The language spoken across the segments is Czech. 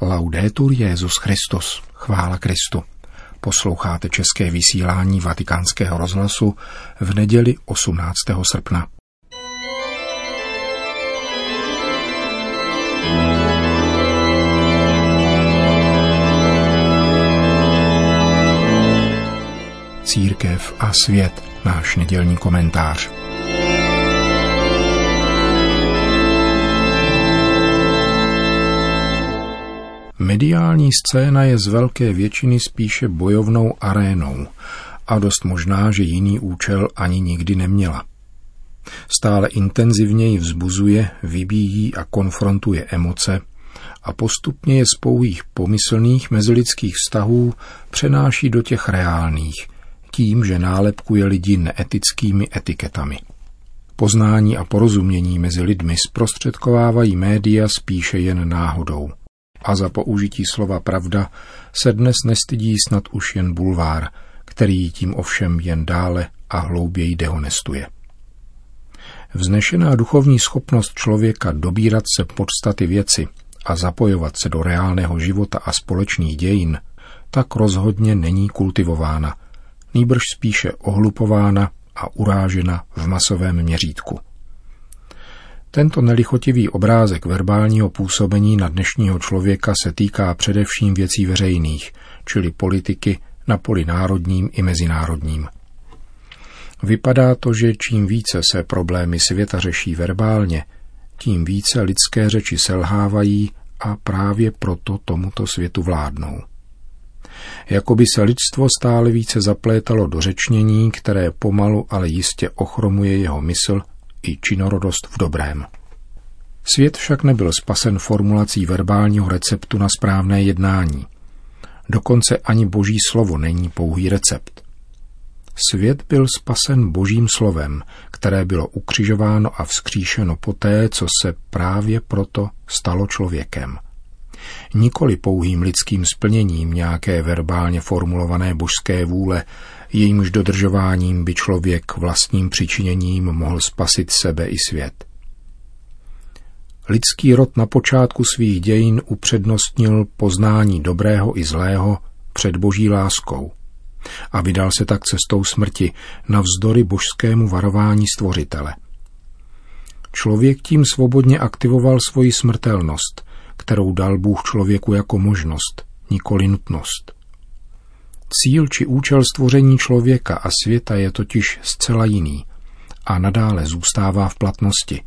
Laudetur Jezus Christus, chvála Kristu. Posloucháte české vysílání Vatikánského rozhlasu v neděli 18. srpna. Církev a svět, náš nedělní komentář. Mediální scéna je z velké většiny spíše bojovnou arénou a dost možná, že jiný účel ani nikdy neměla. Stále intenzivněji vzbuzuje, vybíjí a konfrontuje emoce a postupně je z pouhých pomyslných mezilidských vztahů přenáší do těch reálných, tím, že nálepkuje lidi neetickými etiketami. Poznání a porozumění mezi lidmi zprostředkovávají média spíše jen náhodou – a za použití slova pravda se dnes nestydí snad už jen bulvár, který tím ovšem jen dále a hlouběji dehonestuje. Vznešená duchovní schopnost člověka dobírat se podstaty věci a zapojovat se do reálného života a společných dějin, tak rozhodně není kultivována, nýbrž spíše ohlupována a urážena v masovém měřítku. Tento nelichotivý obrázek verbálního působení na dnešního člověka se týká především věcí veřejných, čili politiky na poli národním i mezinárodním. Vypadá to, že čím více se problémy světa řeší verbálně, tím více lidské řeči selhávají a právě proto tomuto světu vládnou. Jakoby se lidstvo stále více zaplétalo do řečnění, které pomalu, ale jistě ochromuje jeho mysl i činorodost v dobrém. Svět však nebyl spasen formulací verbálního receptu na správné jednání. Dokonce ani boží slovo není pouhý recept. Svět byl spasen božím slovem, které bylo ukřižováno a vzkříšeno poté, co se právě proto stalo člověkem. Nikoli pouhým lidským splněním nějaké verbálně formulované božské vůle, jejímž dodržováním by člověk vlastním přičiněním mohl spasit sebe i svět. Lidský rod na počátku svých dějin upřednostnil poznání dobrého i zlého před boží láskou a vydal se tak cestou smrti navzdory božskému varování stvořitele. Člověk tím svobodně aktivoval svoji smrtelnost, kterou dal Bůh člověku jako možnost, nikoli nutnost. Cíl či účel stvoření člověka a světa je totiž zcela jiný a nadále zůstává v platnosti,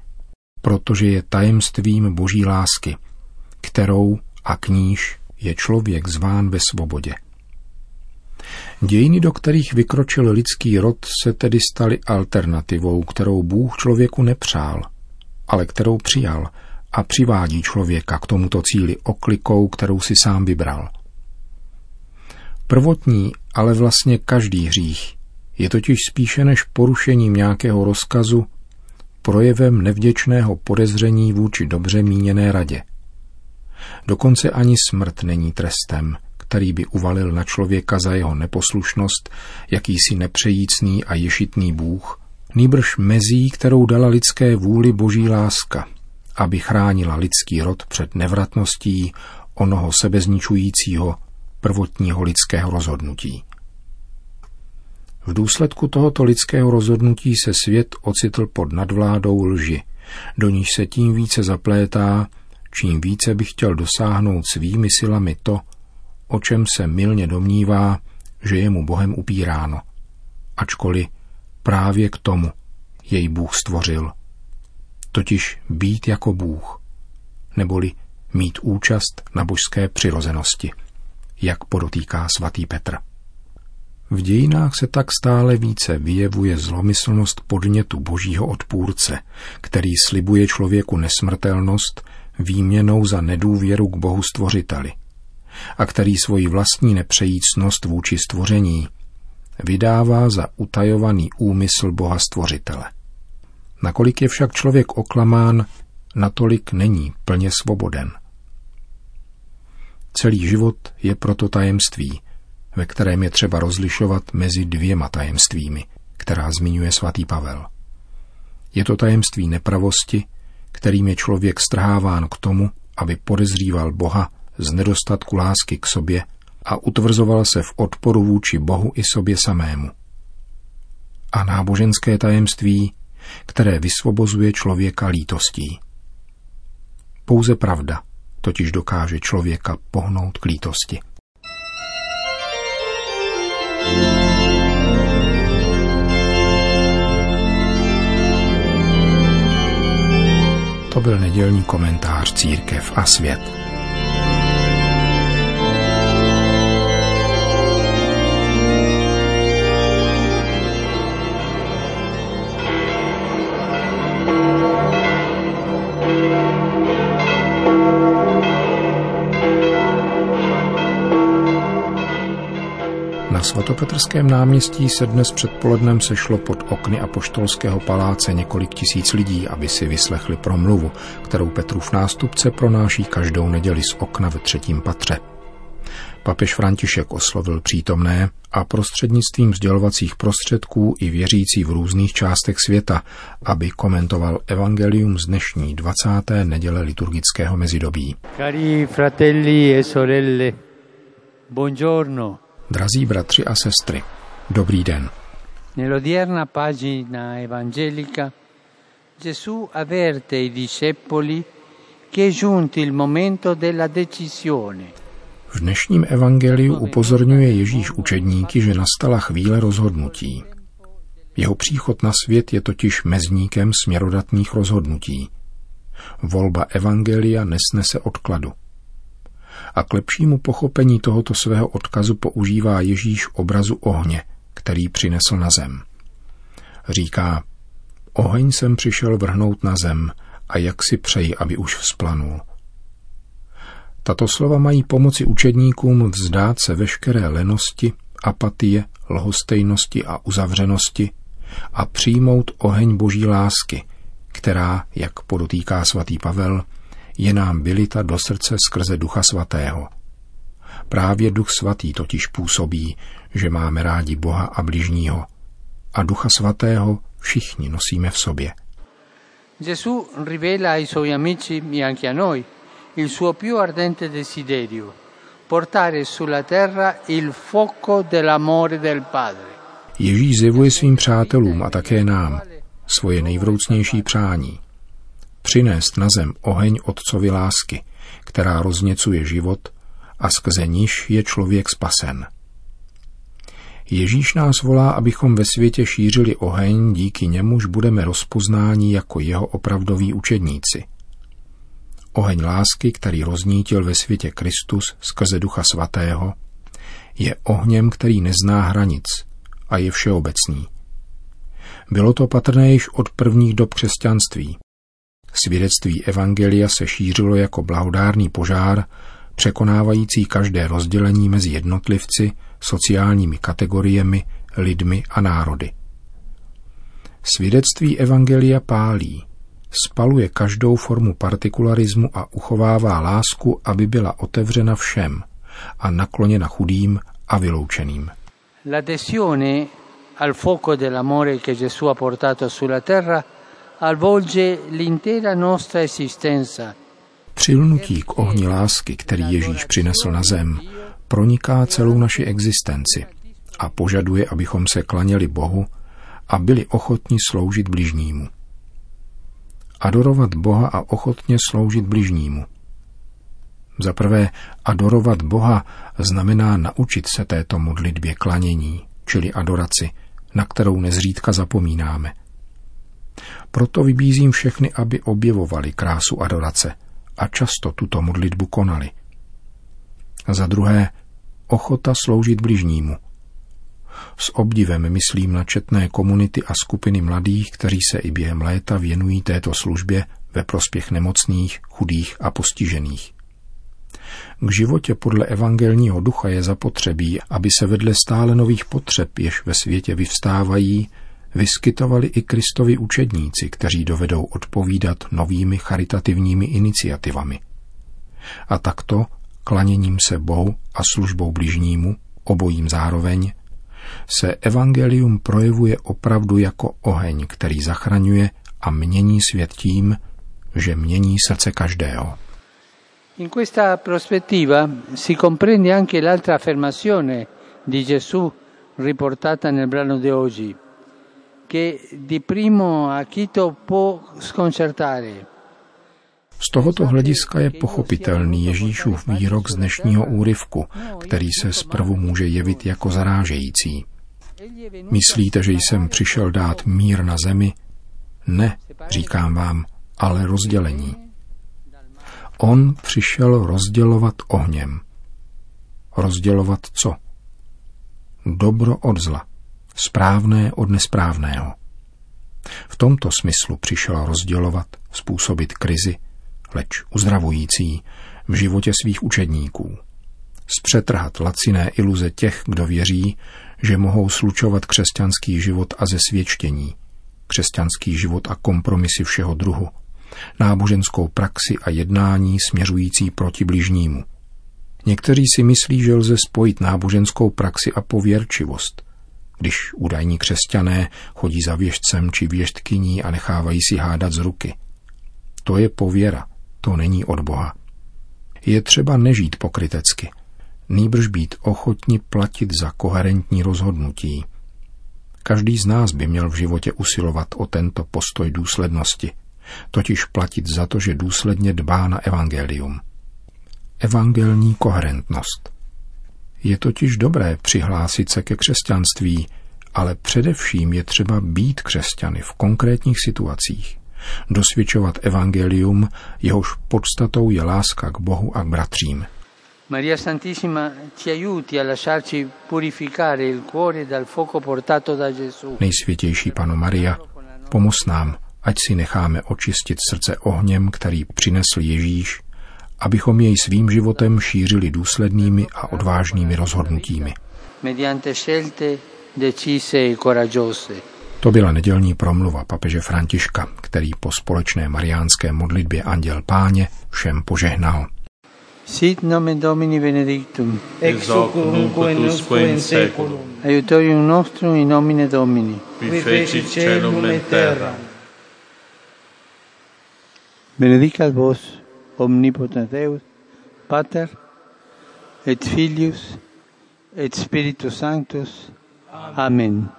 protože je tajemstvím boží lásky, kterou a k níž je člověk zván ve svobodě. Dějiny, do kterých vykročil lidský rod, se tedy staly alternativou, kterou Bůh člověku nepřál, ale kterou přijal a přivádí člověka k tomuto cíli oklikou, kterou si sám vybral – Prvotní, ale vlastně každý hřích je totiž spíše než porušením nějakého rozkazu projevem nevděčného podezření vůči dobře míněné radě. Dokonce ani smrt není trestem, který by uvalil na člověka za jeho neposlušnost jakýsi nepřejícný a ješitný Bůh, nýbrž mezí, kterou dala lidské vůli boží láska, aby chránila lidský rod před nevratností onoho sebezničujícího prvotního lidského rozhodnutí. V důsledku tohoto lidského rozhodnutí se svět ocitl pod nadvládou lži, do níž se tím více zaplétá, čím více by chtěl dosáhnout svými silami to, o čem se milně domnívá, že je mu Bohem upíráno, ačkoliv právě k tomu jej Bůh stvořil. Totiž být jako Bůh, neboli mít účast na božské přirozenosti jak podotýká svatý Petr. V dějinách se tak stále více vyjevuje zlomyslnost podnětu božího odpůrce, který slibuje člověku nesmrtelnost výměnou za nedůvěru k Bohu stvořiteli a který svoji vlastní nepřejícnost vůči stvoření vydává za utajovaný úmysl Boha stvořitele. Nakolik je však člověk oklamán, natolik není plně svoboden – Celý život je proto tajemství, ve kterém je třeba rozlišovat mezi dvěma tajemstvími, která zmiňuje svatý Pavel. Je to tajemství nepravosti, kterým je člověk strháván k tomu, aby podezříval Boha z nedostatku lásky k sobě a utvrzoval se v odporu vůči Bohu i sobě samému. A náboženské tajemství, které vysvobozuje člověka lítostí. Pouze pravda totiž dokáže člověka pohnout k lítosti. To byl nedělní komentář Církev a svět. Svatopetrském náměstí se dnes předpolednem sešlo pod okny apoštolského paláce několik tisíc lidí, aby si vyslechli promluvu, kterou Petrův nástupce pronáší každou neděli z okna ve třetím patře. Papež František oslovil přítomné a prostřednictvím sdělovacích prostředků i věřící v různých částech světa, aby komentoval evangelium z dnešní 20. neděle liturgického mezidobí. Cari fratelli e sorelle, buongiorno. Drazí bratři a sestry, dobrý den. Nell'odierna pagina evangelica Gesù avverte i discepoli che è giunto il momento della decisione. V dnešním evangeliu upozorňuje Ježíš učedníky, že nastala chvíle rozhodnutí. Jeho příchod na svět je totiž mezníkem směrodatných rozhodnutí. Volba evangelia nesnese odkladu a k lepšímu pochopení tohoto svého odkazu používá Ježíš obrazu ohně, který přinesl na zem. Říká, oheň jsem přišel vrhnout na zem a jak si přeji, aby už vzplanul. Tato slova mají pomoci učedníkům vzdát se veškeré lenosti, apatie, lhostejnosti a uzavřenosti a přijmout oheň boží lásky, která, jak podotýká svatý Pavel, je nám vylita do srdce skrze Ducha Svatého. Právě Duch Svatý totiž působí, že máme rádi Boha a bližního. A Ducha Svatého všichni nosíme v sobě. Gesù rivela ai suoi amici e anche a noi il suo più ardente desiderio, portare sulla terra il fuoco dell'amore del Padre. Ježíš zjevuje svým přátelům a také nám svoje nejvroucnější přání – přinést na zem oheň Otcovi lásky, která rozněcuje život a skrze níž je člověk spasen. Ježíš nás volá, abychom ve světě šířili oheň, díky němuž budeme rozpoznáni jako jeho opravdoví učedníci. Oheň lásky, který roznítil ve světě Kristus skrze Ducha Svatého, je ohněm, který nezná hranic a je všeobecný. Bylo to patrné již od prvních dob křesťanství, Svědectví Evangelia se šířilo jako blahodárný požár, překonávající každé rozdělení mezi jednotlivci, sociálními kategoriemi, lidmi a národy. Svědectví Evangelia pálí, spaluje každou formu partikularismu a uchovává lásku, aby byla otevřena všem a nakloněna chudým a vyloučeným. L'adesione al fuoco dell'amore che Gesù ha portato sulla terra avvolge l'intera nostra esistenza. Přilnutí k ohni lásky, který Ježíš přinesl na zem, proniká celou naši existenci a požaduje, abychom se klaněli Bohu a byli ochotni sloužit bližnímu. Adorovat Boha a ochotně sloužit bližnímu. Za prvé, adorovat Boha znamená naučit se této modlitbě klanění, čili adoraci, na kterou nezřídka zapomínáme – proto vybízím všechny, aby objevovali krásu adorace a často tuto modlitbu konali. Za druhé, ochota sloužit bližnímu. S obdivem myslím na četné komunity a skupiny mladých, kteří se i během léta věnují této službě ve prospěch nemocných, chudých a postižených. K životě podle evangelního ducha je zapotřebí, aby se vedle stále nových potřeb, jež ve světě vyvstávají, vyskytovali i Kristovi učedníci, kteří dovedou odpovídat novými charitativními iniciativami. A takto, klaněním se Bohu a službou bližnímu, obojím zároveň, se evangelium projevuje opravdu jako oheň, který zachraňuje a mění svět tím, že mění srdce každého. In questa prospettiva si comprende anche l'altra affermazione di Gesù riportata nel brano di oggi, che di primo acchito può sconcertare. Z tohoto hlediska je pochopitelný Ježíšův výrok z dnešního úryvku, který se zprvu může jevit jako zarážející. Myslíte, že jsem přišel dát mír na zemi? Ne, říkám vám, ale rozdělení. On přišel rozdělovat ohněm. Rozdělovat co? Dobro od zla, správné od nesprávného. V tomto smyslu přišel rozdělovat, způsobit krizi, leč uzdravující v životě svých učedníků. Zpřetrhat laciné iluze těch, kdo věří, že mohou slučovat křesťanský život a zesvědčení, křesťanský život a kompromisy všeho druhu, náboženskou praxi a jednání směřující proti bližnímu. Někteří si myslí, že lze spojit náboženskou praxi a pověrčivost, když údajní křesťané chodí za věžcem či věžtkyní a nechávají si hádat z ruky. To je pověra, to není od Boha. Je třeba nežít pokrytecky, nýbrž být ochotni platit za koherentní rozhodnutí. Každý z nás by měl v životě usilovat o tento postoj důslednosti, totiž platit za to, že důsledně dbá na evangelium. Evangelní koherentnost. Je totiž dobré přihlásit se ke křesťanství, ale především je třeba být křesťany v konkrétních situacích dosvědčovat evangelium, jehož podstatou je láska k Bohu a k bratřím. Maria Santissima ci aiuti a lasciarci purificare il cuore dal fuoco portato da Gesù. Nejsvětější Pano Maria, pomoz nám, ať si necháme očistit srdce ohněm, který přinesl Ježíš, abychom jej svým životem šířili důslednými a odvážnými rozhodnutími. Mediante scelte decise e coraggiose. To byla nedělní promluva papeže Františka, který po společné mariánské modlitbě Anděl Páně všem požehnal. Sit nomen Domini benedictum. Ex hoc nunc et usque in seculum. Aiutorium nostrum in nomine Domini. Qui feci celum et terra. Benedicat vos omnipotent Deus, Pater et Filius et Spiritus Sanctus. Amen. Capitan